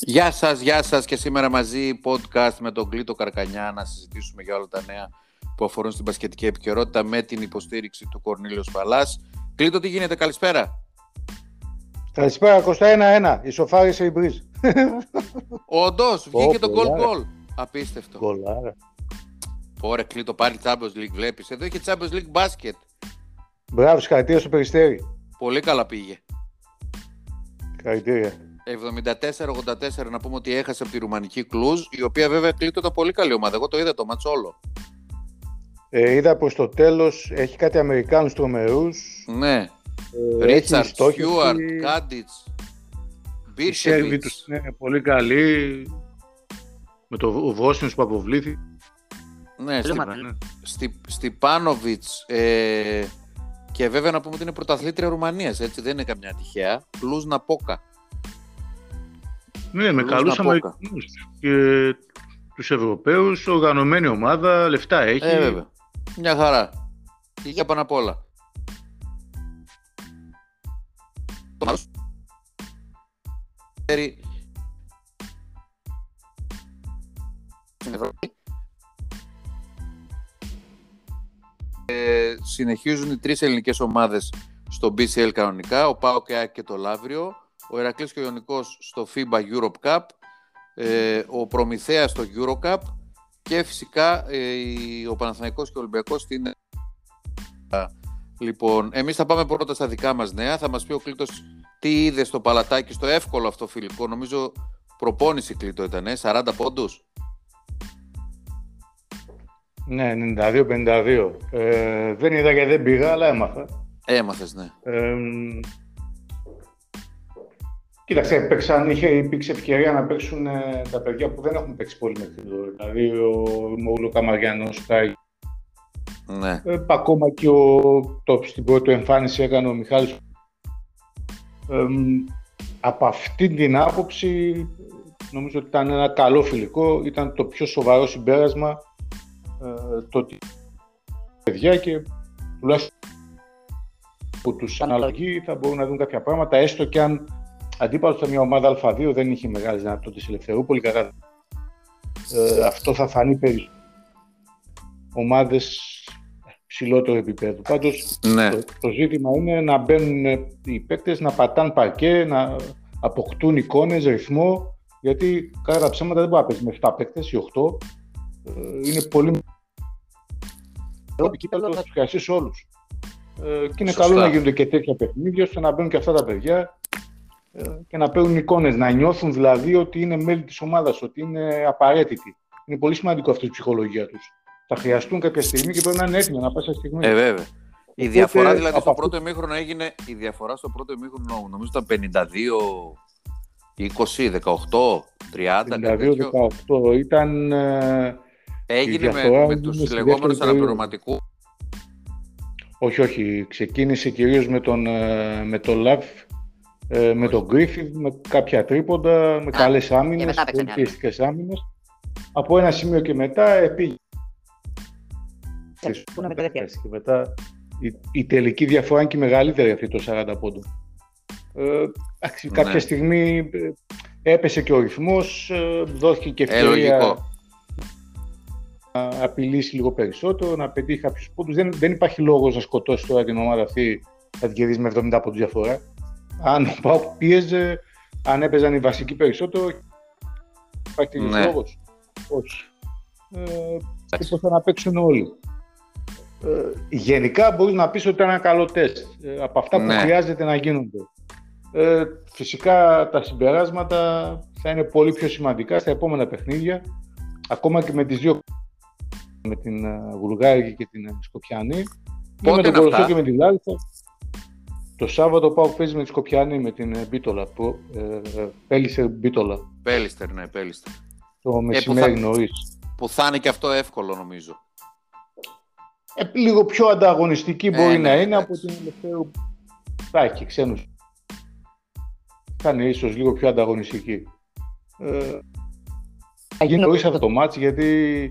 Γεια σας, γεια σας και σήμερα μαζί podcast με τον Κλήτο Καρκανιά να συζητήσουμε για όλα τα νέα που αφορούν στην πασχετική επικαιρότητα με την υποστήριξη του Κορνίλιος Παλάς. Κλήτο, τι γίνεται, καλησπέρα. Καλησπέρα, 21-1. Ισοφάρισε η Μπρίζ. Όντως, βγήκε το goal goal. Απίστευτο. Γκολάρα. Ωραία, Κλήτο, πάλι Champions League βλέπεις. Εδώ είχε Champions League μπάσκετ. Μπράβο, συγχαρητήρια στο περιστέρι. Πολύ καλά πήγε. Συγχαρητήρια. 74-84 να πούμε ότι έχασε από τη Ρουμανική Κλούζ, η οποία βέβαια Κλήτο ήταν πολύ καλή ομάδα. Εγώ το είδα το μάτς όλο. Ε, είδα προς το τέλος, έχει κάτι Αμερικάνους τρομερούς. Ναι. Ε, Ρίτσαρτ, έχεις στόχευση. Στιούαρτ, Κάντιτς, Οι Σέρβοι Μπίρσεβιτς. τους είναι πολύ καλοί. Με το ο Βόσνιος που αποβλήθη. Ναι, στη, Βλέμμα, Ναι. στη, Στιπάνοβιτς ε, και βέβαια να πούμε ότι είναι πρωταθλήτρια Ρουμανίας, έτσι δεν είναι καμιά τυχαία. Κλούζ Ναπόκα. Ναι, με Λούς καλούς να πω. Αμερικανούς. Και τους Ευρωπαίους, οργανωμένη ομάδα, λεφτά έχει. Ε, βέβαια. Μια χαρά. Είχε πάνω απ' όλα. Το μάλλον- Φέρει- στην Ευρώπη. Ε, συνεχίζουν οι τρεις ελληνικές ομάδες στο BCL κανονικά, ο ΠΑΟΚ και ΑΕΚ και το Λαύριο, ο Ηρακλής και ο Ιωνικός στο FIBA Europe Cup, ε, ο Προμηθέας στο Eurocup και φυσικά ε, η- ο Παναθηναϊκός και ο Ολυμπιακός στην Λοιπόν, εμείς θα πάμε πρώτα στα δικά μας νέα. Θα μας πει ο Κλήτος τι είδε στο παλατάκι, στο εύκολο αυτό φιλικό. Νομίζω προπόνηση Κλήτο ήταν, ε, 40 πόντους. Ναι, 92-52. Ε, δεν είδα γιατί δεν πήγα, αλλά έμαθα. Έμαθες, ναι. Ε, κοίταξε, παίξαν, είχε, υπήρξε ευκαιρία να παίξουν ε, τα παιδιά που δεν έχουν παίξει πολύ μέχρι τώρα. Δηλαδή ο Μόγλου Καμαριανός, Κάι, ναι. ε, ακόμα και ο, το, στην πρώτη του εμφάνιση έκανε ο Μιχάλης. Ε, από αυτή την άποψη νομίζω ότι ήταν ένα καλό φιλικό, ήταν το πιο σοβαρό συμπέρασμα ε, το ότι παιδιά και τουλάχιστον που τους αναλογεί θα μπορούν να δουν κάποια πράγματα, έστω και αν αντίπαλος ήταν μια ομάδα Α2 δεν είχε μεγάλες δυνατότητες Ελευθερούπολη, κατά ε, αυτό θα φανεί περισσότερο ομάδες ψηλότερο επίπεδο. Πάντως ναι. το, το ζήτημα είναι να μπαίνουν οι παίκτες, να πατάν παρκέ, να αποκτούν εικόνες, ρυθμό, γιατί κατά τα ψέματα δεν μπορεί να παίζει με 7 παίκτες ή 8. Ε, είναι πολύ εκεί θα τους χρειαστείς όλους. Ε, και είναι Σωστά. καλό να γίνονται και τέτοια παιχνίδια, ώστε να μπαίνουν και αυτά τα παιδιά ε, και να παίρνουν εικόνες, να νιώθουν δηλαδή ότι είναι μέλη της ομάδας, ότι είναι απαραίτητοι. Είναι πολύ σημαντικό αυτό η ψυχολογία τους. Θα χρειαστούν κάποια στιγμή και πρέπει να είναι έτοιμοι να πάσα στιγμή. Ε, βέβαια. Η Οπότε, διαφορά δηλαδή από στο αυτό- πρώτο ημίχρονο έγινε, η διαφορά στο πρώτο ημίχρονο νομίζω ήταν 52, 20, 18, 30, κάτι τέτοιο. 52-18 ήταν. ε, Έγινε με, διαφορά με είναι τους στη λεγόμενους δεύτερη περίοδο. αναπληρωματικούς. όχι, όχι. Ξεκίνησε κυρίως με τον, ε, με τον Λαβ, ε, με Όχι. τον Γκρίφιθ, με κάποια τρίποντα, με καλές άμυνες, μετά παίξαν πολύ οι άλλοι. πιεστικές άμυνες. Από ένα σημείο και μετά ε, πήγε. Πού να με κατευθείαν. Και μετά η, η τελική διαφορά είναι και μεγαλύτερη αυτή το 40 πόντων. Ε, εντάξει, Ναι. κάποια στιγμή ε, έπεσε και ο ρυθμός, ε, δόθηκε και Ε, ευκαιρία λογικό. να απειλήσει λίγο περισσότερο, να πετύχει κάποιους πόντους. Δεν, δεν υπάρχει λόγος να σκοτώσει τώρα την ομάδα αυτή, να την κερδίσει με 70 πόντους διαφορά. Αν ο Πάουκ πίεζε, αν έπαιζαν οι βασικοί περισσότερο, υπάρχει τέτοιο Ναι. λόγος. Όχι. Ε, και πώς θα να παίξουν όλοι. Ε, γενικά μπορείς να πεις ότι ήταν ένα καλό τεστ. Ε, από αυτά που Ναι. χρειάζεται να γίνονται. Ε, φυσικά τα συμπεράσματα θα είναι πολύ πιο σημαντικά στα επόμενα παιχνίδια. Ακόμα και με τις δύο με την ε, Βουλγάρικη και την ε, Σκοπιανή. Ή Πότε με τον είναι Κοροσό αυτά; και με τη Λάρισα. Το Σάββατο πάω παίζει με τη Σκοπιανή με την ε, Μπίτολα. Που, ε, Πέλισερ Μπίτολα. Πέλιστερ, ναι, Πέλιστερ. Το μεσημέρι θα- νωρίς. Που θα είναι και αυτό εύκολο νομίζω. Ε, λίγο πιο ανταγωνιστική μπορεί ναι, να είναι εντάξει. από την Ελευθέρου. Θα έχει και ξένους. θα είναι ίσως λίγο πιο ανταγωνιστική. Ε, θα γίνει νωρίς αυτό το μάτς γιατί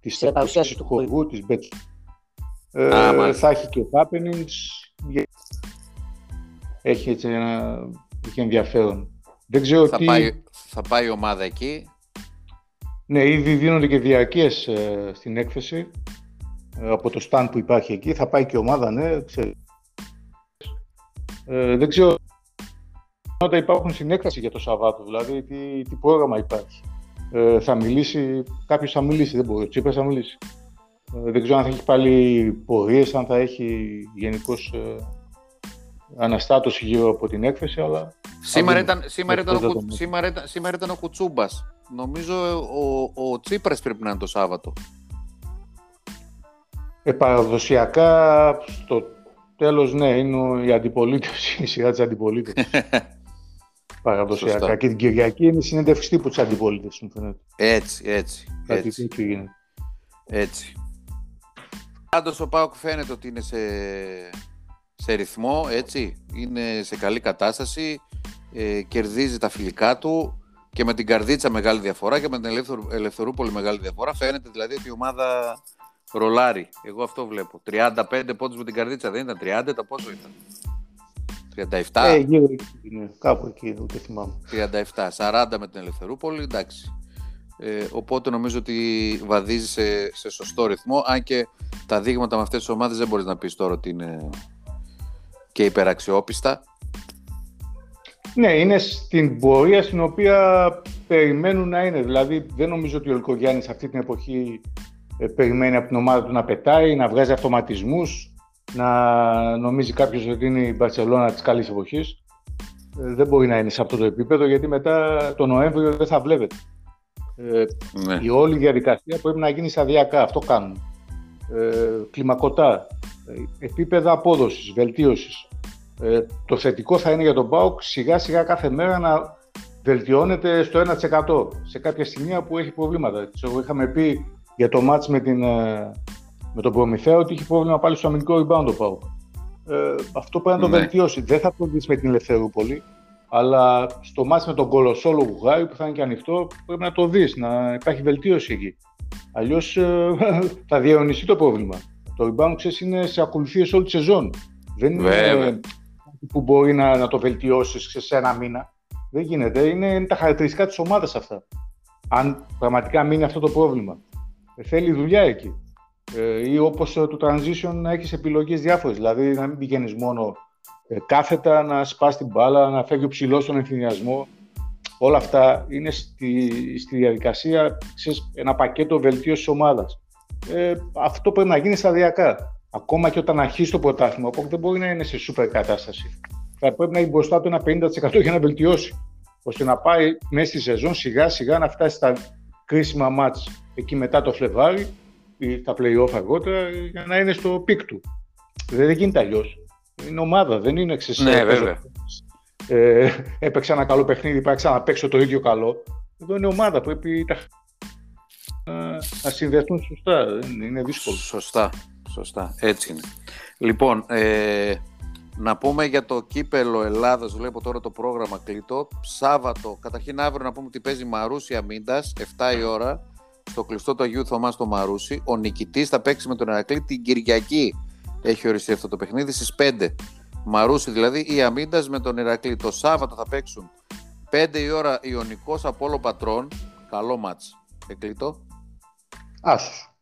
της παρουσίαση του χορηγού, της Bet ε, θα έχει και happenings έχει έτσι ένα έχει ενδιαφέρον. Δεν ξέρω θα, τι... πάει, θα πάει η ομάδα εκεί. Ναι, ήδη δίνονται και διαρκές ε, στην έκθεση ε, από το stand που υπάρχει εκεί. Θα πάει και η ομάδα, ναι. Ξέρω. Ε, δεν ξέρω όταν υπάρχουν στην έκθεση για το Σαββάτο, δηλαδή τι, τι πρόγραμμα υπάρχει. Ε, θα μιλήσει, κάποιος θα μιλήσει, δεν μπορεί, ο Τσίπρας θα μιλήσει. Ε, δεν ξέρω αν θα έχει πάλι πορείες, αν θα έχει γενικώς ε, αναστάτωση γύρω από την έκθεση, αλλά... Σήμερα ήταν, σήμερα ήταν, ο, σήμερα ήταν, σήμερα ήταν ο Κουτσούμπας. Νομίζω ο, ο Τσίπρας πρέπει να είναι το Σάββατο. Ε, παραδοσιακά, στο τέλος, ναι, είναι η αντιπολίτευση, η σειρά της αντιπολίτευσης. παραδοσιακά. Σωστά. Και την Κυριακή είναι η συνέντευξη τύπου της αντιπολίτευσης, μου φαίνεται. Έτσι, έτσι. Κάτι έτσι. τέτοιο γίνεται. Έτσι. Πάντως ο Πάοκ φαίνεται ότι είναι σε, σε ρυθμό, έτσι. Είναι σε καλή κατάσταση. Ε, κερδίζει τα φιλικά του και με την Καρδίτσα μεγάλη διαφορά και με την Ελευθερούπολη μεγάλη διαφορά. Φαίνεται δηλαδή ότι η ομάδα ρολάρει. Εγώ αυτό βλέπω. 35 πόντους με την Καρδίτσα δεν ήταν 30, τα πόσο ήταν; 37. Ε, γύρω εκεί, κάπου εκεί, ούτε θυμάμαι. 37, 40 με την Ελευθερούπολη, εντάξει. Ε, οπότε νομίζω ότι βαδίζει σε, σε σωστό ρυθμό. Αν και τα δείγματα με αυτές τις ομάδες δεν μπορείς να πεις τώρα ότι είναι και υπεραξιόπιστα. Ναι, είναι στην πορεία στην οποία περιμένουν να είναι. Δηλαδή, δεν νομίζω ότι ο Λυκογιάννης αυτή την εποχή ε, περιμένει από την ομάδα του να πετάει, να βγάζει αυτοματισμούς, να νομίζει κάποιος ότι είναι η Μπαρσελόνα της καλής εποχής. Ε, δεν μπορεί να είναι σε αυτό το επίπεδο, γιατί μετά το Νοέμβριο δεν θα βλέπετε. Ε, ναι. Η όλη διαδικασία πρέπει να γίνει σταδιακά. Αυτό κάνουν. Ε, κλιμακωτά. Ε, επίπεδα απόδοσης, βελτίωσης. Ε, το θετικό θα είναι για τον ΠΑΟΚ σιγά σιγά κάθε μέρα να βελτιώνεται στο 1% σε κάποια στιγμή που έχει προβλήματα. Εγώ είχαμε πει για το μάτς με, την, ε, με τον Προμηθέα ότι είχε πρόβλημα πάλι στο αμυντικό rebound ο ΠΑΟΚ. Ε, αυτό πρέπει να το ναι. βελτιώσει. Δεν θα το δεις με την Ελευθερούπολη, αλλά στο μάτς με τον Κολοσσόλο Γουγάη που θα είναι και ανοιχτό πρέπει να το δεις, να υπάρχει βελτίωση εκεί. Αλλιώς ε, θα διαιωνιστεί το πρόβλημα. Το rebound ξέρεις είναι σε ακολουθίες όλη τη σεζόν. Δεν είναι που μπορεί να, να το βελτιώσεις σε ένα μήνα. Δεν γίνεται. Είναι, είναι τα χαρακτηριστικά της ομάδας αυτά. Αν πραγματικά μείνει αυτό το πρόβλημα. Ε, θέλει δουλειά εκεί. Ε, ή όπως ε, το transition να έχεις επιλογές διάφορες. Δηλαδή να μην πηγαίνεις μόνο ε, κάθετα, να σπάς την μπάλα, να φεύγει ο ψηλός στον ενθυμιασμό. Όλα αυτά είναι στη, στη διαδικασία ξέρεις, ένα πακέτο βελτίωσης ομάδας. Ε, αυτό πρέπει να γίνει σταδιακά. Ακόμα και όταν αρχίσει το πρωτάθλημα, οπότε δεν μπορεί να είναι σε σούπερ κατάσταση. Θα πρέπει να έχει μπροστά του ένα 50% για να βελτιώσει. ώστε να πάει μέσα στη σεζόν σιγά σιγά να φτάσει στα κρίσιμα μάτς εκεί μετά το Φλεβάρη ή τα play-off αργότερα για να είναι στο πικ του. Δεν γίνεται αλλιώς. Είναι ομάδα, δεν είναι σέξι. Ναι, βέβαια. Ε, έπαιξα ένα καλό παιχνίδι, πάει να παίξω το ίδιο καλό. Εδώ είναι ομάδα, πρέπει τα... να συνδεθούν σωστά. Είναι δύσκολο. Σωστά, σωστά. Έτσι είναι. Λοιπόν, ε, να πούμε για το κύπελλο Ελλάδας, βλέπω τώρα το πρόγραμμα Κλείτο. Σάββατο, καταρχήν αύριο να πούμε ότι παίζει Μαρούσι Αμύντας, 7 η ώρα, στο κλειστό του Αγίου Θωμά στο Μαρούσι. Ο νικητής θα παίξει με τον Ερακλή την Κυριακή. Έχει οριστεί αυτό το παιχνίδι στις 5. Μαρούσι δηλαδή ή Αμίντα με τον Ερακλή. Το Σάββατο θα παίξουν 5 η ώρα Ιωνικό Απόλο Πατρών. Καλό μάτς. Εκλείτο. Άσος.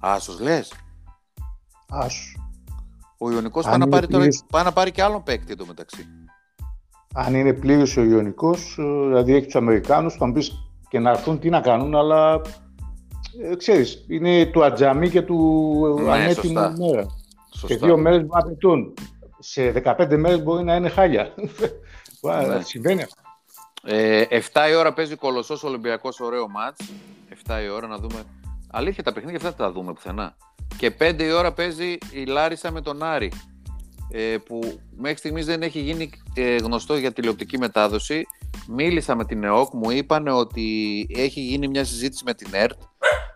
Άσος λες. Άσο. Ο Ιωνικός πάει, να πάρει πλήρης... να πάρει και άλλον παίκτη εντωμεταξύ. Αν είναι πλήρω ο Ιωνικός, δηλαδή έχει τους Αμερικάνους, θα μου πεις και να έρθουν τι να κάνουν, αλλά ε, ξέρεις, είναι του ατζαμί και του ναι, ανέτοιμου μέρα. Σωστά. Και δύο μέρες μπορεί να πετούν. Σε 15 μέρες μπορεί να είναι χάλια. ναι. Συμβαίνει αυτό. Ε, 7 η ώρα παίζει κολοσσός Ολυμπιακός ωραίο μάτς. 7 η ώρα να δούμε. Αλήθεια τα παιχνίδια αυτά τα δούμε πουθενά. Και 5 η ώρα παίζει η Λάρισα με τον Άρη. Ε, που μέχρι στιγμής δεν έχει γίνει ε, γνωστό για τηλεοπτική μετάδοση. Μίλησα με την ΕΟΚ, μου είπαν ότι έχει γίνει μια συζήτηση με την ΕΡΤ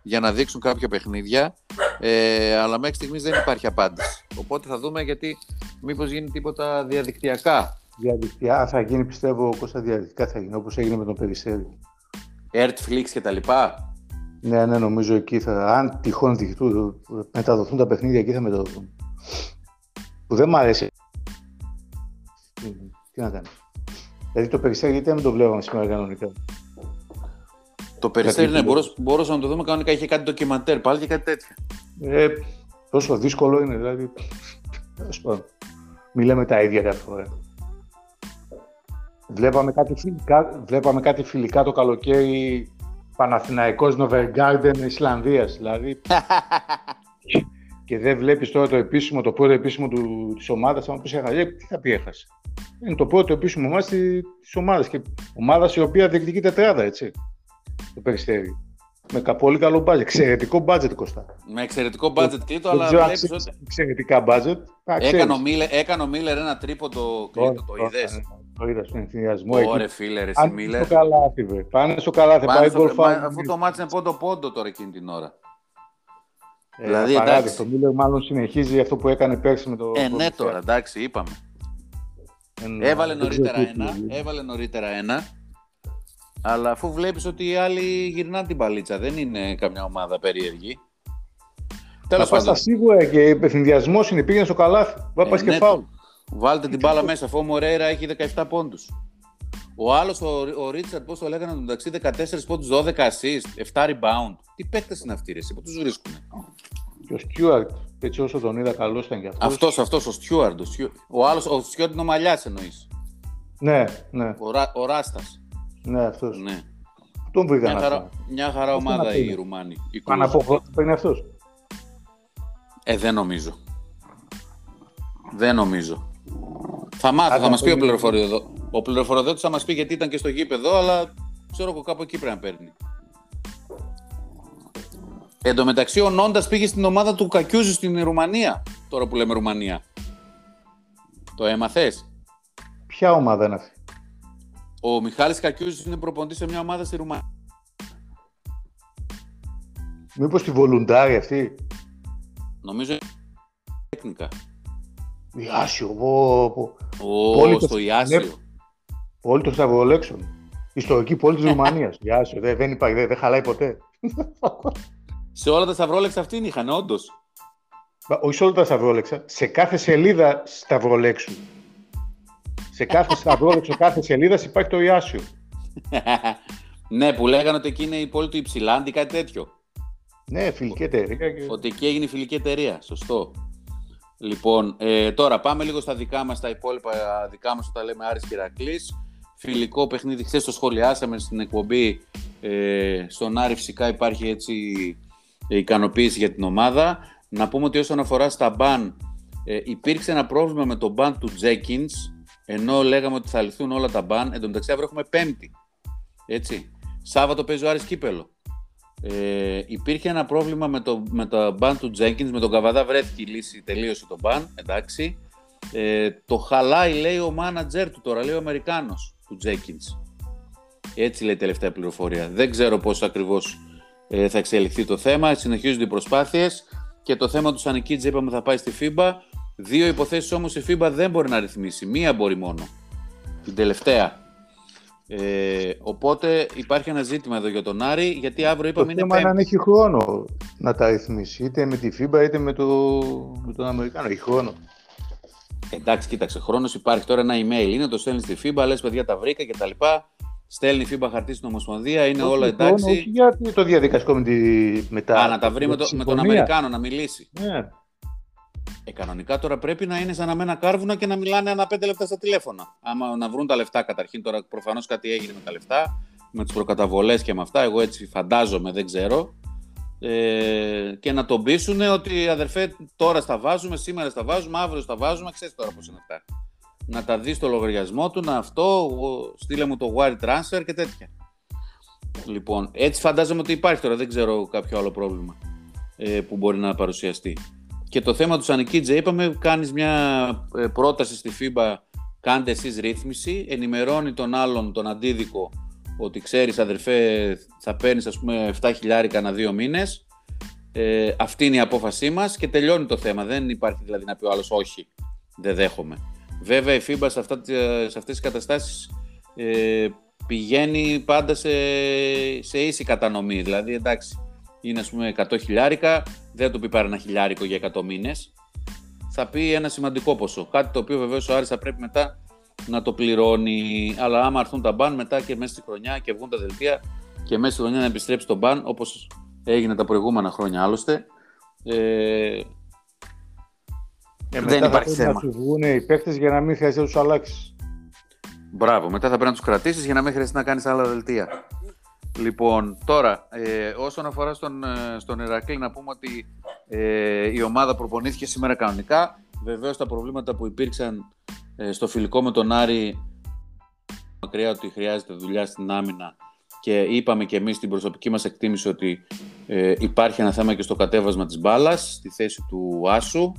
για να δείξουν κάποια παιχνίδια Ε, αλλά μέχρι στιγμής δεν υπάρχει απάντηση. Οπότε θα δούμε γιατί μήπως γίνει τίποτα διαδικτυακά. Διαδικτυακά θα γίνει, πιστεύω, Κώστα, διαδικτυακά θα γίνει, όπως έγινε με τον Περιστέρη. Earthflix και τα λοιπά. Ναι, ναι, νομίζω εκεί θα. Αν τυχόν διχτούν, μεταδοθούν τα παιχνίδια, εκεί θα μεταδοθούν. Που δεν μ' αρέσει. Τι να κάνεις. Δηλαδή το περιστέρι, γιατί δεν το βλέπαμε σήμερα κανονικά; Το περιστέρι, ναι, μπορούσα, να το δούμε κανονικά. Είχε κάτι ντοκιμαντέρ πάλι και κάτι τέτοιο. Ε, τόσο δύσκολο είναι, δηλαδή. Τέλος πάντων. Μιλάμε τα ίδια κάθε φορά. Βλέπαμε κάτι, φιλικά, βλέπαμε κάτι φιλικά το καλοκαίρι Παναθηναϊκός Νοβεργκάρντεν Ισλανδίας. Δηλαδή, και δεν βλέπεις τώρα το επίσημο, το πρώτο επίσημο του, της ομάδας, αν πεις έχασε, τι θα πει έχασε. Είναι το πρώτο επίσημο μας της ομάδας και ομάδας η οποία διεκδικεί τετράδα, έτσι, το Περιστέρι. Με πολύ καλό μπάτζετ. Εξαιρετικό μπάτζετ κοστά. Με εξαιρετικό μπάτζετ κλείτο, αλλά βλέπεις ότι... Εξαιρετικά μπάτζετ. Έκανε ο, Μίλερ, ένα τρίποντο κλείτο, το είδες; Ναι, το είδα στον ενθουσιασμό. Ωρε φίλε, ρε Μίλερ. Στο καλάθι, βε. Πάνε στο καλάθι. Πάνε πάει στο... Αφού το μάτι είναι πόντο-πόντο τώρα εκείνη την ώρα. Ε, δηλαδή, εντάξει. Το Μίλερ μάλλον συνεχίζει αυτό που έκανε πέρσι με το. Ε, ναι, τώρα εντάξει, είπαμε. Ε, ναι, έβαλε νωρίτερα ένα. Έβαλε νωρίτερα ένα. Αλλά αφού βλέπεις ότι οι άλλοι γυρνάνε την παλίτσα, δεν είναι καμιά ομάδα περίεργη. Τέλος πάντων. σίγουρα και επευθυνδιασμό είναι πήγαινε στο καλάθι. Βά ε, και ναι, φάουλ. Βάλτε την μπάλα μέσα, αφού ο Μορέιρα έχει 17 πόντους. Ο άλλος, ο, ο Ρίτσαρντ, πώς το λέγανε μεταξύ 14 πόντους, 12 assist, 7 rebound. Τι παίκτες είναι αυτοί, ρε, που τους βρίσκουν. Και ο Στιούαρτ, έτσι όσο τον είδα, καλός ήταν κι αυτός. Αυτός, αυτός, ο Στιούαρτ. Ο άλλος, ο Στιούαρτ είναι ο Μαλιάς, εννοείς. Ναι, ναι. Ο, ο Ράστας. Ναι, αυτός. Ναι. Τον βρήκα μια, χαρά, μια χαρά ομάδα η Ρουμάνη. Πάνω από χρόνο είναι αυτός. Ε, δεν νομίζω. Δεν νομίζω. Θα μάθω, θα μας πει ο πληροφοριοδότη. Ο πληροφοριοδότης θα μας πει γιατί ήταν και στο γήπεδο, αλλά ξέρω εγώ κάπου εκεί πρέπει να παίρνει. Εν τω μεταξύ, ο Νόντας πήγε στην ομάδα του Κακιούζου στην Ρουμανία. Τώρα που λέμε Ρουμανία. Το έμαθες; Ποια ομάδα είναι αυτή; Ο Μιχάλης Κακιούζης είναι προποντή σε μια ομάδα στη Ρουμανία. Μήπως τη Βολουντάρη αυτή; Νομίζω τέκνικα. Ιάσιο, πω, πω. Ω, στο Ιάσιο. Πόλη των Σταυρολέξων. Ιστορική πόλη της Ρουμανίας. Ιάσιο, δεν, δεν υπάρχει, δεν, δεν χαλάει ποτέ. σε όλα τα Σταυρόλεξα αυτήν είχαν, όντως. Όχι σε όλα τα Σταυρόλεξα. Σε κάθε σελίδα Σταυρολέξου σε κάθε σταυρόλεξο, κάθε σελίδα υπάρχει το Ιάσιο. ναι, που λέγανε ότι εκεί είναι η πόλη του Υψηλάντη, κάτι τέτοιο. Ναι, φιλική εταιρεία. Και... Ότι εκεί έγινε η φιλική εταιρεία, σωστό. Λοιπόν, ε, τώρα πάμε λίγο στα δικά μας, τα υπόλοιπα δικά μας όταν λέμε Άρης Κυρακλής. Φιλικό παιχνίδι, χθες το σχολιάσαμε στην εκπομπή. Ε, στον Άρη φυσικά υπάρχει έτσι ικανοποίηση για την ομάδα. Να πούμε ότι όσον αφορά στα μπαν, ε, υπήρξε ένα πρόβλημα με το μπαν του Τζέκινς, ενώ λέγαμε ότι θα λυθούν όλα τα μπαν, εν τω μεταξύ αύριο έχουμε Πέμπτη. Έτσι. Σάββατο παίζει ο Άρης Κύπελο. Ε, υπήρχε ένα πρόβλημα με το, με το μπαν του Jenkins, με τον Καβαδά βρέθηκε η λύση, τελείωσε το μπαν, εντάξει. Ε, το χαλάει λέει ο μάνατζερ του τώρα, λέει ο Αμερικάνος του Jenkins. Έτσι λέει η τελευταία πληροφορία. Δεν ξέρω πώς ακριβώς ε, θα εξελιχθεί το θέμα, συνεχίζονται οι προσπάθειες και το θέμα του Σανικίτζ είπαμε θα πάει στη FIBA. Δύο υποθέσεις όμως η FIBA δεν μπορεί να ρυθμίσει. Μία μπορεί μόνο. Την τελευταία. Ε, οπότε υπάρχει ένα ζήτημα εδώ για τον Άρη, γιατί αύριο είπαμε είναι πέμπτη. αν έχει χρόνο να τα ρυθμίσει, είτε με τη FIBA είτε με, το, με τον Αμερικάνο. Έχει χρόνο. Εντάξει, κοίταξε, χρόνος υπάρχει τώρα ένα email. Είναι το στέλνεις στη FIBA, λες παιδιά τα βρήκα κτλ. Στέλνει η FIBA χαρτί στην Ομοσπονδία, είναι όλα εντάξει. Όχι, γιατί το διαδικαστικό με τη μετά. Α, να τα βρει με, το, με τον Αμερικάνο να μιλήσει. Ναι. Ε, κανονικά τώρα πρέπει να είναι σαν να μένα κάρβουνα και να μιλάνε ανά πέντε λεπτά στα τηλέφωνα. Άμα να βρουν τα λεφτά καταρχήν, τώρα προφανώς κάτι έγινε με τα λεφτά, με τις προκαταβολές και με αυτά. Εγώ έτσι φαντάζομαι, δεν ξέρω. Ε, και να τον πείσουν ότι αδερφέ, τώρα στα βάζουμε, σήμερα στα βάζουμε, αύριο στα βάζουμε. Ξέρεις τώρα πώς είναι αυτά. Να τα δεις στο λογαριασμό του, να αυτό, στείλε μου το wire transfer και τέτοια. Λοιπόν, έτσι φαντάζομαι ότι υπάρχει τώρα, δεν ξέρω κάποιο άλλο πρόβλημα ε, που μπορεί να παρουσιαστεί. Και το θέμα του Σανικίτζε, είπαμε, κάνεις μια ε, πρόταση στη FIBA, κάντε εσείς ρύθμιση, ενημερώνει τον άλλον, τον αντίδικο, ότι ξέρεις αδερφέ θα παίρνεις ας πούμε 7 χιλιάρικα ανά δύο μήνες Ε, αυτή είναι η απόφασή μας και τελειώνει το θέμα. Δεν υπάρχει δηλαδή να πει ο άλλος όχι, δεν δέχομαι. Βέβαια η FIBA σε, αυτά, σε αυτές τις καταστάσεις ε, πηγαίνει πάντα σε, σε ίση κατανομή. Δηλαδή εντάξει, είναι ας πούμε 100 χιλιάρικα, δεν του πει πάρει ένα χιλιάρικο για 100 μήνες. Θα πει ένα σημαντικό ποσό. Κάτι το οποίο βεβαίως ο Άρης θα πρέπει μετά να το πληρώνει. Αλλά άμα έρθουν τα μπαν μετά και μέσα στη χρονιά και βγουν τα δελτία και μέσα στη χρονιά να επιστρέψει το μπαν όπως έγινε τα προηγούμενα χρόνια άλλωστε. Ε, ε, δεν υπάρχει θέμα. Να σου βγουν οι παίκτες για να μην χρειάζεται να τους αλλάξεις. Μπράβο, μετά θα πρέπει να τους κρατήσεις για να μην χρειάζεται να κάνεις άλλα δελτία. Λοιπόν, τώρα, ε, όσον αφορά στον, ε, στον Ερακλή, να πούμε ότι ε, η ομάδα προπονήθηκε σήμερα κανονικά. Βεβαίως τα προβλήματα που υπήρξαν ε, στο φιλικό με τον Άρη, μακριά ότι χρειάζεται δουλειά στην άμυνα και είπαμε και εμείς στην προσωπική μας εκτίμηση ότι ε, υπάρχει ένα θέμα και στο κατέβασμα της μπάλας στη θέση του Άσου.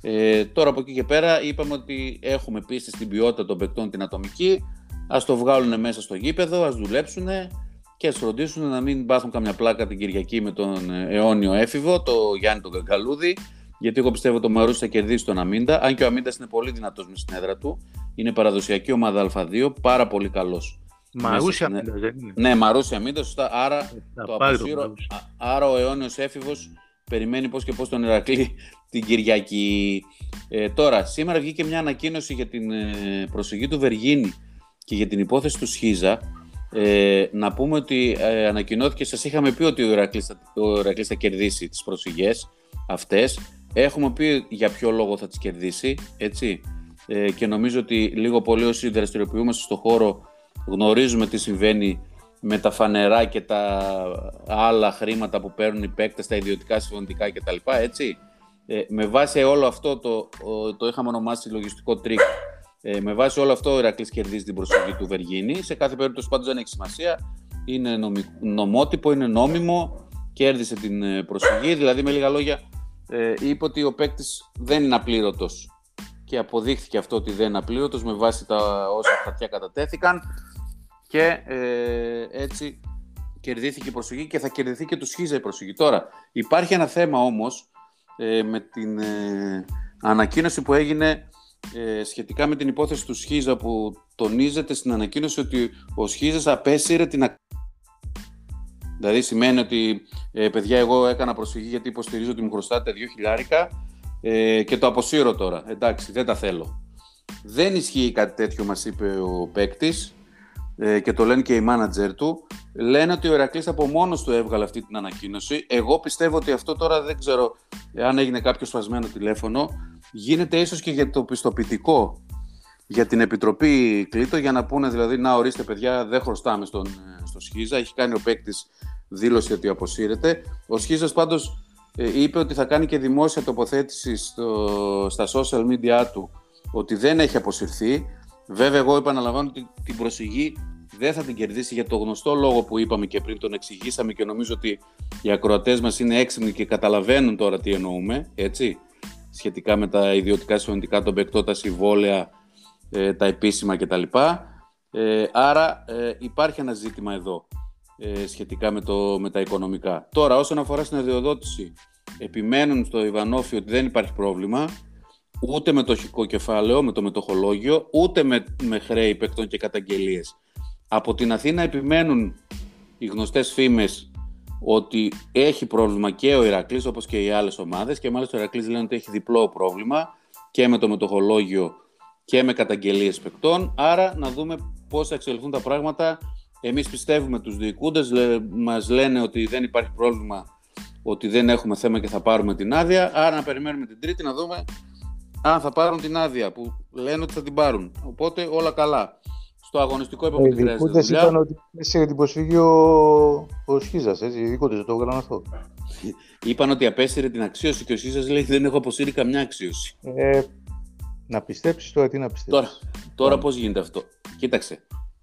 Ε, τώρα από εκεί και πέρα είπαμε ότι έχουμε πίστη στην ποιότητα των παικτών την ατομική. Ας το βγάλουν μέσα στο γήπεδο, ας δουλέψουν και ας φροντίσουν να μην πάθουν καμιά πλάκα την Κυριακή με τον αιώνιο έφηβο, το Γιάννη τον Καγκαλούδη. Γιατί εγώ πιστεύω ότι ο Μαρούσι θα κερδίσει τον Αμίντα. Αν και ο Αμίντας είναι πολύ δυνατός μες στην έδρα του. Είναι παραδοσιακή ομάδα Α2, πάρα πολύ καλός. Μαρούσια Αμίντας, δεν είναι. Ναι, Μαρούσια Αμίντας, σωστά. Άρα, ε, το αποσύρω, άρα ο αιώνιος έφηβος περιμένει πώς και πώς τον Ηρακλή την Κυριακή. Ε, τώρα, σήμερα βγήκε μια ανακοίνωση για την ε, προσφυγή του Βεργίνη και για την υπόθεση του Σχίζα. Ε, να πούμε ότι ε, ανακοινώθηκε, σας είχαμε πει ότι ο Ηρακλής θα, ο θα κερδίσει τις προσφυγές αυτές. Έχουμε πει για ποιο λόγο θα τις κερδίσει, έτσι. Ε, και νομίζω ότι λίγο πολύ όσοι δραστηριοποιούμαστε στο χώρο γνωρίζουμε τι συμβαίνει με τα φανερά και τα άλλα χρήματα που παίρνουν οι παίκτες, τα ιδιωτικά συμφωνητικά κτλ. Έτσι. Ε, με βάση όλο αυτό το, το είχαμε ονομάσει λογιστικό τρικ. Ε, με βάση όλο αυτό ο Ηρακλής κερδίζει την προσοχή του Βεργίνη. Σε κάθε περίπτωση πάντως δεν έχει σημασία. Είναι νομότυπο, είναι νόμιμο, κέρδισε την ε, προσφυγή. Δηλαδή με λίγα λόγια ε, είπε ότι ο παίκτης δεν είναι απλήρωτος και αποδείχθηκε αυτό ότι δεν είναι απλήρωτος με βάση τα όσα χαρτιά κατατέθηκαν και ε, έτσι κερδίθηκε η προσοχή και θα κερδιθεί και του Σχίζα η προσοχή. Τώρα, υπάρχει ένα θέμα όμως ε, με την ε, ανακοίνωση που έγινε ε, σχετικά με την υπόθεση του Σχίζα που τονίζεται στην ανακοίνωση ότι ο Σχίζας απέσυρε την Δηλαδή σημαίνει ότι ε, παιδιά εγώ έκανα προσφυγή γιατί υποστηρίζω ότι μου χρωστάτε 2 χιλιάρικα ε, και το αποσύρω τώρα. Εντάξει, δεν τα θέλω. Δεν ισχύει κάτι τέτοιο μας είπε ο παίκτης ε, και το λένε και οι μάνατζερ του, λένε ότι ο Ερακλής από μόνος του έβγαλε αυτή την ανακοίνωση. Εγώ πιστεύω ότι αυτό τώρα δεν ξέρω αν έγινε κάποιο σφασμένο τηλέφωνο. Γίνεται ίσως και για το πιστοποιητικό για την Επιτροπή Κλήτο για να πούνε δηλαδή να ορίστε παιδιά δεν χρωστάμε στον, ε, στο Σχίζα. Έχει κάνει ο παίκτης δήλωση ότι αποσύρεται. Ο Σχίζας πάντως ε, είπε ότι θα κάνει και δημόσια τοποθέτηση στο, στα social media του ότι δεν έχει αποσυρθεί. Βέβαια, εγώ επαναλαμβάνω ότι την προσφυγή δεν θα την κερδίσει για το γνωστό λόγο που είπαμε και πριν, τον εξηγήσαμε και νομίζω ότι οι ακροατές μας είναι έξυπνοι και καταλαβαίνουν τώρα τι εννοούμε, έτσι, σχετικά με τα ιδιωτικά συμφωνητικά, τον παικτό, τα συμβόλαια, ε, τα επίσημα κτλ. Ε, άρα ε, υπάρχει ένα ζήτημα εδώ ε, σχετικά με, το, με τα οικονομικά. Τώρα, όσον αφορά στην αδειοδότηση, επιμένουν στο Ιβανόφι ότι δεν υπάρχει πρόβλημα ούτε με το χικό κεφάλαιο, με το μετοχολόγιο, ούτε με, με χρέη παικτών και καταγγελίες. Από την Αθήνα επιμένουν οι γνωστές φήμες ότι έχει πρόβλημα και ο Ηρακλής όπως και οι άλλες ομάδες και μάλιστα ο Ηρακλής λένε ότι έχει διπλό πρόβλημα και με το μετοχολόγιο και με καταγγελίες παικτών. Άρα να δούμε πώς θα εξελιχθούν τα πράγματα. Εμείς πιστεύουμε τους διοικούντες, μας λένε ότι δεν υπάρχει πρόβλημα, ότι δεν έχουμε θέμα και θα πάρουμε την άδεια. Άρα να περιμένουμε την Τρίτη να δούμε αν θα πάρουν την άδεια που λένε ότι θα την πάρουν. Οπότε όλα καλά. Στο αγωνιστικό έπρεπε να χρειάζεται δουλειά. είπαν ότι σε την προσφυγή ο, ο Σχίζας, έτσι, οι δικούντες το έβγαλαν αυτό. είπαν ότι απέσυρε την αξίωση και ο Σχίζας λέει δεν έχω αποσύρει καμιά αξίωση. Ε, να πιστέψεις τώρα τι να πιστέψεις. Τώρα, τώρα πώς γίνεται αυτό. Κοίταξε.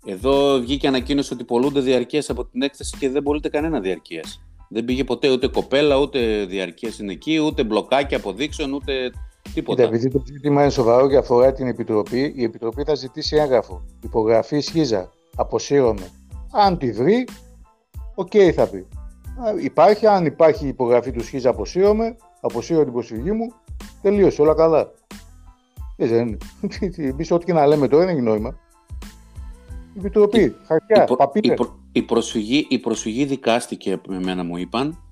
Εδώ βγήκε ανακοίνωση ότι πολλούνται διαρκεία από την έκθεση και δεν πωλείται κανένα διαρκείας. Δεν πήγε ποτέ ούτε κοπέλα, ούτε διαρκεία είναι εκεί, ούτε μπλοκάκια αποδείξεων, ούτε Τίποτα. Κοίτα, επειδή το ζήτημα είναι σοβαρό και αφορά την Επιτροπή, η Επιτροπή θα ζητήσει έγγραφο. Υπογραφή σχίζα. Αποσύρωμαι. Αν τη βρει, οκ okay θα πει. Υπάρχει, αν υπάρχει υπογραφή του Σχίζα, αποσύρομαι, αποσύρω την προσφυγή μου, τελείωσε όλα καλά. Δεν Εμείς ό,τι και να λέμε τώρα δεν έχει νόημα. Η Επιτροπή, χαρτιά, η, η, προσφυγή, η προσφυγή δικάστηκε με μένα μου είπαν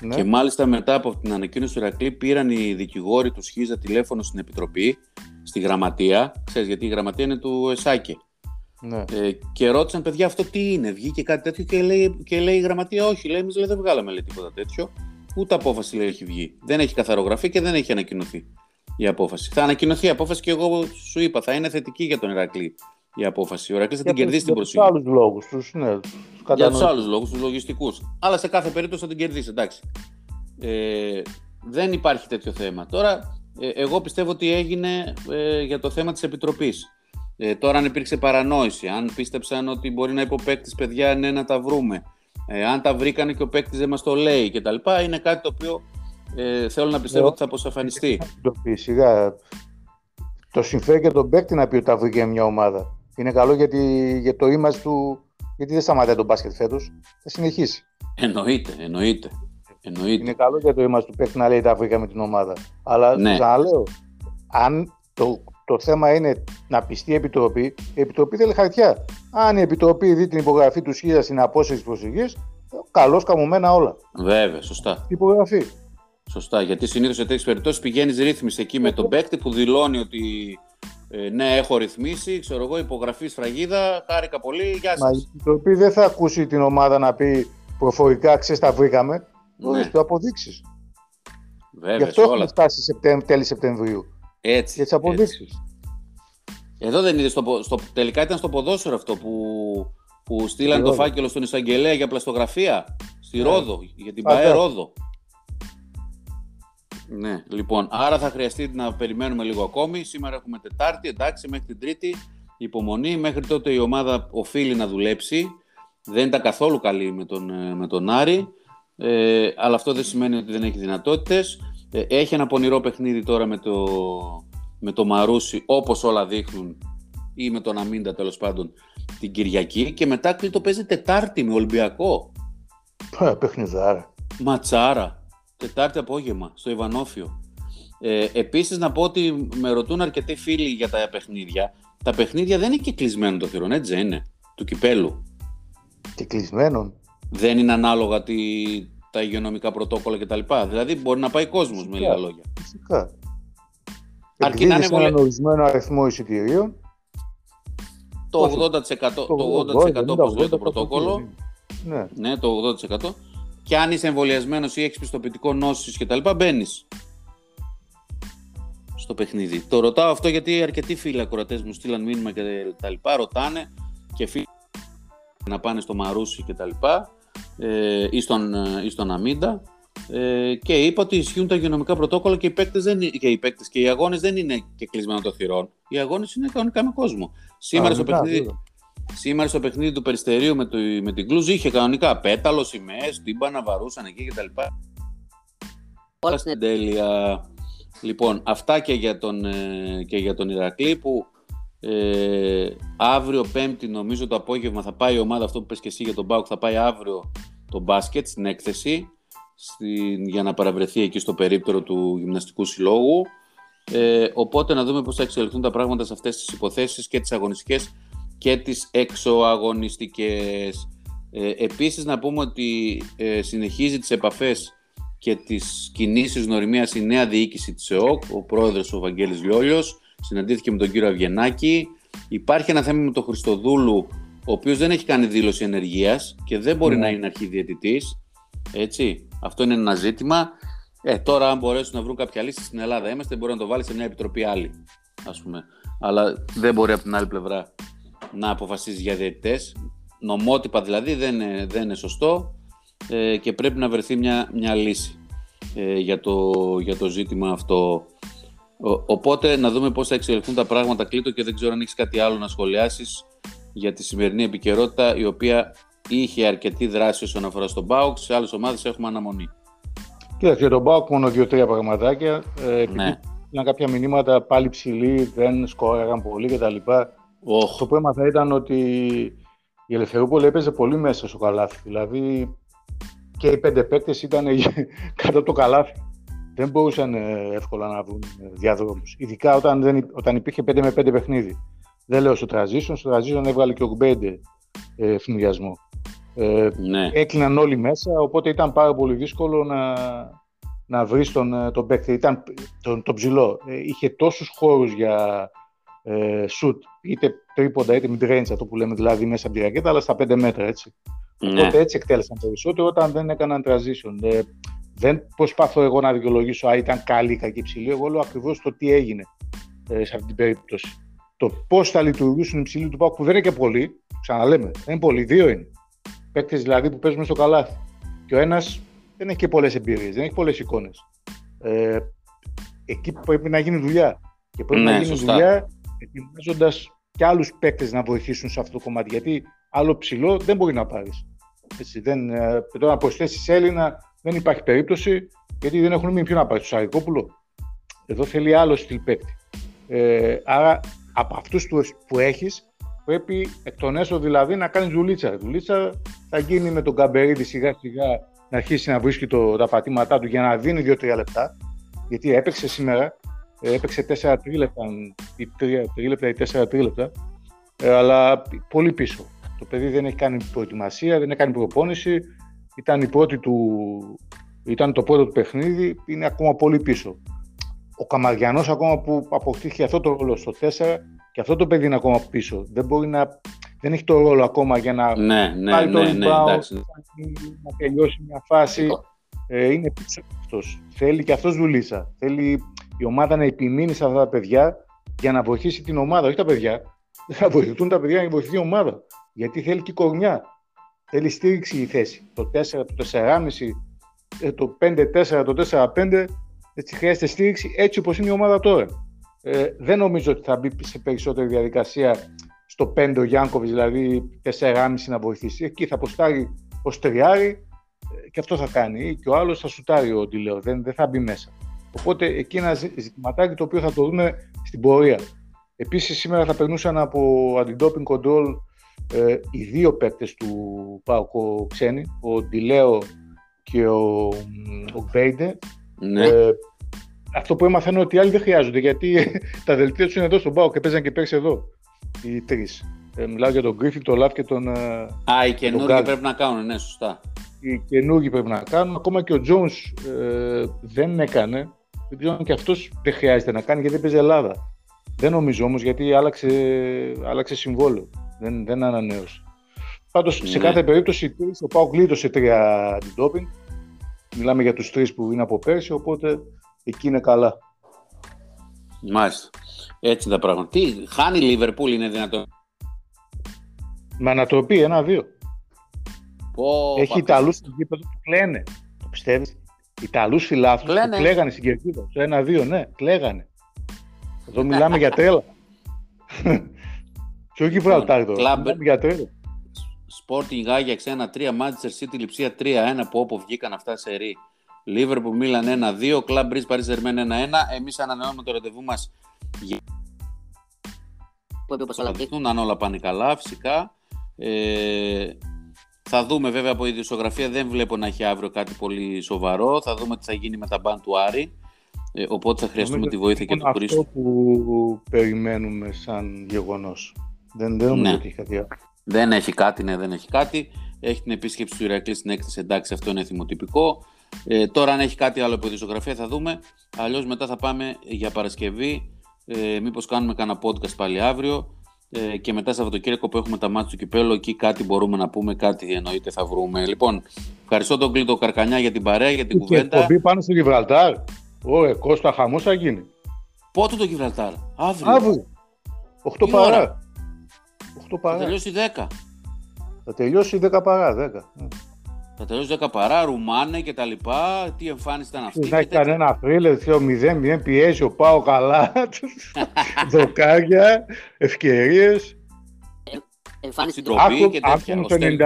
ναι. και μάλιστα μετά από την ανακοίνωση του Ηρακλή πήραν οι δικηγόροι του Σχίζα τηλέφωνο στην Επιτροπή, στη γραμματεία, ξέρεις γιατί; Η γραμματεία είναι του ΕΣΑΚΕ. Ναι. Ε, και ρώτησαν, παιδιά, αυτό τι είναι, βγήκε κάτι τέτοιο και λέει, και λέει η γραμματεία, Όχι, λέει, εμείς δεν βγάλαμε λέει, τίποτα τέτοιο. Ούτε απόφαση λέει, έχει βγει. Δεν έχει καθαρογραφεί και δεν έχει ανακοινωθεί η απόφαση. Θα ανακοινωθεί η απόφαση και εγώ σου είπα, θα είναι θετική για τον Ηρακλή η απόφαση. Ο Ηρακλή θα την κερδίσει την προσοχή. Για του άλλου λόγου του, ναι. Για του άλλου λόγου, του λογιστικού. Αλλά σε κάθε περίπτωση θα την κερδίσει, εντάξει. Ε, δεν υπάρχει τέτοιο θέμα. Τώρα, ε, εγώ πιστεύω ότι έγινε ε, για το θέμα τη Επιτροπή. Ε, τώρα αν υπήρξε παρανόηση, αν πίστεψαν ότι μπορεί να είπε ο παίκτη παιδιά ναι να τα βρούμε, ε, αν τα βρήκανε και ο παίκτη δεν μα το λέει κτλ. Είναι κάτι το οποίο ε, θέλω να πιστεύω ότι θα αποσαφανιστεί. Το πει σιγά. Το συμφέρει και τον παίκτη να πει ότι τα βρήκε μια ομάδα. Είναι καλό γιατί, για το είμαστε του. Γιατί δεν σταματάει τον μπάσκετ φέτος. Θα συνεχίσει. Εννοείται, εννοείται. εννοείται. Είναι καλό για το είμαστε του παίκτη να λέει τα βρήκαμε την ομάδα. Αλλά ναι. ξαναλέω, αν το το θέμα είναι να πιστεί η Επιτροπή. Η Επιτροπή θέλει χαρτιά. Αν η Επιτροπή δει την υπογραφή του Σχίδα στην απόσυρση προσφυγής, καλώς καμωμένα όλα. Βέβαια, σωστά. Υπογραφή. Σωστά, γιατί συνήθως σε τέτοιες περιπτώσεις πηγαίνεις ρύθμιση εκεί με τον παίκτη που δηλώνει ότι ε, ναι, έχω ρυθμίσει, ξέρω εγώ, υπογραφή σφραγίδα, χάρηκα πολύ, γεια σας. Μα η Επιτροπή δεν θα ακούσει την ομάδα να πει προφορικά, ξέρεις, τα βρήκαμε. Ναι. το αποδείξεις. Βέβαια, Γι' αυτό έχουμε φτάσει τέλη Σεπτεμβρίου. Έτσι. Για τις αποδείξεις. Εδώ δεν είδες, στο, στο, τελικά ήταν στο ποδόσφαιρο αυτό που, που στείλαν το φάκελο στον εισαγγελέα για πλαστογραφία στη ναι. Ρόδο, για την ΠαΕ Ρόδο. Ναι, λοιπόν, άρα θα χρειαστεί να περιμένουμε λίγο ακόμη. Σήμερα έχουμε Τετάρτη, εντάξει, μέχρι την Τρίτη. Υπομονή, μέχρι τότε η ομάδα οφείλει να δουλέψει. Δεν ήταν καθόλου καλή με τον, ε, με τον Άρη, ε, αλλά αυτό δεν σημαίνει ότι δεν έχει δυνατότητες. Ε, έχει ένα πονηρό παιχνίδι τώρα με το, με το Μαρούσι, όπως όλα δείχνουν, ή με τον Αμίντα τέλος πάντων, την Κυριακή και μετά το παίζει Τετάρτη με Ολυμπιακό. Πα, παιχνιδάρα. Ματσάρα. Τετάρτη απόγευμα στο Ιβανόφιο. Ε, Επίσης, να πω ότι με ρωτούν αρκετοί φίλοι για τα παιχνίδια. Τα παιχνίδια δεν είναι και κλεισμένο το θηρόν, έτσι δεν είναι, του κυπέλου. Και κλεισμένο. Δεν είναι ανάλογα τη, τα υγειονομικά πρωτόκολλα κτλ. Δηλαδή μπορεί να πάει κόσμος με λίγα λόγια. Φυσικά. Αρκεί να είναι έναν ορισμένο αριθμό εισιτηρίων. Το 80%, το 80%, όπως λέει το πρωτόκολλο. Ναι. ναι, το 80%. Και αν είσαι εμβολιασμένος ή έχεις πιστοποιητικό νόσης κτλ., μπαίνεις στο παιχνίδι. Το ρωτάω αυτό γιατί αρκετοί φίλοι ακροατές μου στείλαν μήνυμα και τα λοιπά, ρωτάνε και φίλοι να πάνε στο Μαρούσι και τα λοιπά ε, ή, στον, ε, ή στον Αμίντα ε, και είπα ότι ισχύουν τα υγειονομικά πρωτόκολλα και οι παίκτες, δεν, και οι, παίκτες και οι αγώνες δεν είναι και κλεισμένο το θυρών. Οι αγώνες είναι κανονικά με κόσμο. Σήμερα, στο, παιχνίδι, σήμερα στο παιχνίδι του Περιστερίου με, το, με την Κλούζ είχε κανονικά πέταλο, σημαίες, τύμπανα, βαρούσαν εκεί κτλ. Όλα στην τέλεια. Λοιπόν, αυτά και για τον, ε, και για τον Ηρακλή που ε, αύριο Πέμπτη νομίζω το απόγευμα θα πάει η ομάδα αυτό που πες και εσύ για τον Μπάουκ θα πάει αύριο το μπάσκετ στην έκθεση στην, για να παραβρεθεί εκεί στο περίπτερο του γυμναστικού συλλόγου ε, οπότε να δούμε πώς θα εξελιχθούν τα πράγματα σε αυτές τις υποθέσεις και τις αγωνιστικές και τις εξωαγωνιστικές. Ε, επίσης να πούμε ότι ε, συνεχίζει τις επαφές και τις κινήσεις γνωριμίας η νέα διοίκηση της ΕΟΚ, ο πρόεδρος ο Βαγγέλης Λιόλιος, συναντήθηκε με τον κύριο Αυγενάκη. Υπάρχει ένα θέμα με τον Χριστοδούλου, ο οποίος δεν έχει κάνει δήλωση ενεργείας και δεν μπορεί ναι. να είναι αρχιδιαιτητής. Έτσι. Αυτό είναι ένα ζήτημα. Ε, τώρα, αν μπορέσουν να βρουν κάποια λύση στην Ελλάδα, είμαστε, μπορεί να το βάλει σε μια επιτροπή άλλη. Ας πούμε. Αλλά δεν μπορεί από την άλλη πλευρά να αποφασίζεις για διαιτητές. Νομότυπα δηλαδή δεν είναι, δεν είναι σωστό ε, και πρέπει να βρεθεί μια, μια λύση ε, για, το, για το ζήτημα αυτό. Οπότε να δούμε πώς θα εξελιχθούν τα πράγματα κλείτο και δεν ξέρω αν έχεις κάτι άλλο να σχολιάσεις για τη σημερινή επικαιρότητα η οποία είχε αρκετή δράση όσον αφορά στον ΠΑΟΚ, σε άλλες ομάδες έχουμε αναμονή. Κοίταξε, για τον ΠΑΟΚ μόνο δύο-τρία πραγματάκια. Ε, επειδή ναι. ήταν κάποια μηνύματα πάλι ψηλοί, δεν σκόραγαν πολύ κτλ. Oh. Το που έμαθα ήταν ότι η Ελευθερούπολη έπαιζε πολύ μέσα στο καλάθι. Δηλαδή και οι πέντε παίκτες ήταν κάτω από το καλάθι. Δεν μπορούσαν ε, εύκολα να βρουν ε, διαδρόμους. Ειδικά όταν, δεν, όταν υπήρχε 5 με 5 παιχνίδι. Δεν λέω στο transition, στο transition έβγαλε και ο Γκμπέντε ε, Ε, ναι. Έκλειναν όλοι μέσα, οπότε ήταν πάρα πολύ δύσκολο να, να βρεις τον, τον παίκτη. Ήταν τον, τον ψηλό. Ε, είχε τόσους χώρους για ε, shoot, είτε τρίποντα είτε mid-range, αυτό που λέμε δηλαδή μέσα από τη ρακέτα, αλλά στα 5 μέτρα έτσι. Ναι. Οπότε έτσι εκτέλεσαν περισσότερο όταν δεν έκαναν transition. Ε, δεν προσπαθώ εγώ να δικαιολογήσω αν ήταν καλή ή κακή ψηλή. Εγώ λέω ακριβώς το τι έγινε ε, σε αυτή την περίπτωση. Το πώς θα λειτουργήσουν οι ψηλοί του Πάουκ που δεν είναι και πολλοί, ξαναλέμε, δεν είναι πολλοί, δύο είναι. Παίκτες δηλαδή που παίζουν στο καλάθι. Και ο ένας δεν έχει και πολλές εμπειρίες, δεν έχει πολλές εικόνες. Ε, εκεί πρέπει να γίνει δουλειά. Και πρέπει ναι, να γίνει σωστά. δουλειά ετοιμάζοντας και άλλους παίκτες να βοηθήσουν σε αυτό το κομμάτι. Γιατί άλλο ψηλό δεν μπορεί να πάρεις. δεν, ε, τώρα να προσθέσει Έλληνα δεν υπάρχει περίπτωση γιατί δεν έχουν μείνει ποιο να πάρει. Το Σαρικόπουλο. Εδώ θέλει άλλο στυλ παίκτη. Ε, άρα από αυτούς που έχεις πρέπει εκ των έσω δηλαδή να κάνεις δουλίτσα. Δουλίτσα θα γίνει με τον Καμπερίδη σιγά σιγά να αρχίσει να βρίσκει το, τα πατήματά του για να δίνει 2-3 λεπτά. Γιατί έπαιξε σήμερα ε, έπαιξε 4 τρίλεπτα ή 3 τρίλεπτα ή 4 τρίλεπτα, ε, αλλά πολύ πίσω. Το παιδί δεν έχει κάνει προετοιμασία, δεν έχει κάνει προπόνηση, ήταν, η πρώτη του, ήταν το πρώτο του παιχνίδι, είναι ακόμα πολύ πίσω. Ο Καμαριανός ακόμα που αποκτήθηκε αυτό το ρόλο στο 4 και αυτό το παιδί είναι ακόμα πίσω. Δεν μπορεί να, δεν έχει το ρόλο ακόμα για να ναι, ναι, πάρει το ναι, ναι, να τελειώσει μια φάση. Ε, είναι πίσω αυτός. Θέλει και αυτός δουλίτσα. Θέλει η ομάδα να επιμείνει σε αυτά τα παιδιά για να βοηθήσει την ομάδα, όχι τα παιδιά. Θα βοηθούν τα παιδιά για να βοηθήσει η ομάδα. Γιατί θέλει και κορμιά. Θέλει στήριξη η θέση. Το 4, το 4,5, ε, το 5-4, το 4-5, έτσι χρειάζεται στήριξη έτσι όπως είναι η ομάδα τώρα. Ε, δεν νομίζω ότι θα μπει σε περισσότερη διαδικασία στο 5 ο Γιάνκοβιτς, δηλαδή 4,5 να βοηθήσει. Εκεί θα αποστάρει ω τριάρι ε, και αυτό θα κάνει. Και ο άλλος θα σουτάρει ο Ντιλέο, δεν, δεν θα μπει μέσα. Οπότε εκεί ένα ζητηματάκι το οποίο θα το δούμε στην πορεία. Επίσης σήμερα θα περνούσαν από anti-doping control ε, οι δύο παίκτες του ΠΑΟΚΟ ξένοι, ο Ντιλέο και ο, ο Μπέιντε. Ναι. Ε, αυτό που έμαθα είναι ότι οι άλλοι δεν χρειάζονται γιατί τα δελτία τους είναι εδώ στον ΠΑΟΚ και παίζαν και πέρσι εδώ οι τρεις. Ε, μιλάω για τον Γκρίφιν, τον Λαφ και τον. Ε, Α, οι καινούργοι πρέπει να κάνουν, ναι, σωστά. Οι καινούργοι πρέπει να κάνουν. Ακόμα και ο Τζόουν ε, δεν έκανε δεν ξέρω αν και αυτός δεν χρειάζεται να κάνει γιατί δεν παίζει Ελλάδα. Δεν νομίζω όμως γιατί άλλαξε, άλλαξε συμβόλαιο. Δεν, δεν ανανέωσε. Πάντως σε ναι. κάθε περίπτωση ο Πάο γλίτωσε τρία αντιντόπινγκ. Μιλάμε για τους τρεις που είναι από πέρσι, οπότε εκεί είναι καλά. Μάλιστα. Έτσι τα πράγματα. Τι, χάνει η Λίβερπουλ, είναι δυνατόν; Με ανατροπή, ένα-δύο. Έχει Ιταλούς στην γήπεδο που κλαίνε. Το πιστεύεις; Ιταλούς φιλάθλους που κλαίγανε στην κερκίδα. Στο 1-2, ναι, κλαίγανε. Εδώ μιλάμε για τρέλα. Και όχι Βραλτάρ τώρα. Μιλάμε για τρέλα. Sporting Ajax 1-3, Manchester City Λιψία 3-1 που όπου βγήκαν αυτά σε ρί. Liverpool Μίλαν 1-2, Club Breeze Paris Germain 1-1. Εμείς ανανεώνουμε το ραντεβού μας για... που όπως όλα δείχνουν, αν όλα πάνε καλά φυσικά. Ε, θα δούμε βέβαια από η ιδιοσιογραφία, δεν βλέπω να έχει αύριο κάτι πολύ σοβαρό. Θα δούμε τι θα γίνει με τα μπαν του Άρη. Ε, οπότε θα χρειαστούμε τη βοήθεια και του Χρήστο. Αυτό που περιμένουμε σαν γεγονός. Δεν, δεν νομίζω ναι. ότι έχει κάτι άλλο. Δεν έχει κάτι, ναι, δεν έχει κάτι. Έχει την επίσκεψη του Ηρακλή στην έκθεση, εντάξει, αυτό είναι θυμοτυπικό. Ε, τώρα, αν έχει κάτι άλλο από ιδιοσιογραφία, θα δούμε. Αλλιώς μετά θα πάμε για Παρασκευή. Ε, Μήπως κάνουμε κανένα podcast πάλι αύριο ε, και μετά Σαββατοκύριακο που έχουμε τα μάτια του κυπέλου, εκεί κάτι μπορούμε να πούμε, κάτι εννοείται θα βρούμε. Λοιπόν, ευχαριστώ τον Κλήτο Καρκανιά για την παρέα, για την και κουβέντα. Και πάνω στο Γιβραλτάρ. Ωρε, Κώστα χαμός θα γίνει. Πότε το Γιβραλτάρ, αύριο. Αύριο. 8 παρά. 8 παρά. Θα τελειώσει 10. Θα τελειώσει 10 παρά, 10. Θα τελειώσει 10 παρά, Ρουμάνε και τα λοιπά. Τι εμφάνιση ήταν αυτή. Δεν έχει κανένα θρίλερ, theo 0-0 πιέζει ο Πάο καλά. Δοκάρια, ευκαιρίες. Εμφάνιση ντροπή και τέτοια. το 91.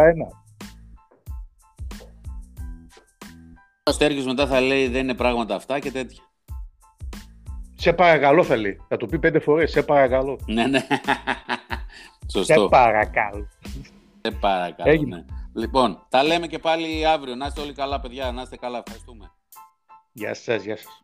Ο Στέργιος μετά θα λέει δεν είναι πράγματα αυτά και τέτοια. Σε παρακαλώ θα λέει. Θα το πει πέντε φορές. Σε παρακαλώ. Ναι, ναι. Σωστό. Σε παρακαλώ. Σε παρακαλώ, ναι. Λοιπόν, τα λέμε και πάλι αύριο. Να είστε όλοι καλά, παιδιά. Να είστε καλά. Ευχαριστούμε. Γεια σας, γεια σας.